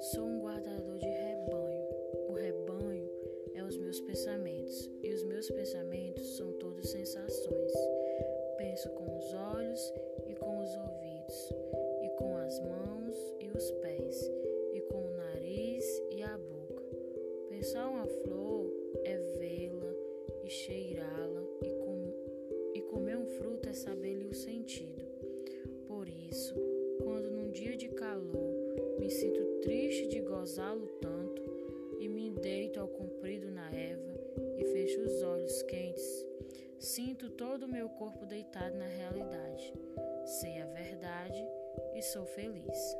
Sou um guardador de rebanho. O rebanho é os meus pensamentos, e os meus pensamentos são todos sensações. Penso com os olhos e com os ouvidos, e com as mãos e os pés, e com o nariz e a boca. Pensar uma flor é vê-la e cheirá-la, e, com... e comer um fruto é saber-lhe o sentido. Por isso, quando num dia de calor me sinto triste de gozá-lo tanto, e me deito ao comprido na erva e fecho os olhos quentes, sinto todo o meu corpo deitado na realidade. Sei a verdade e sou feliz.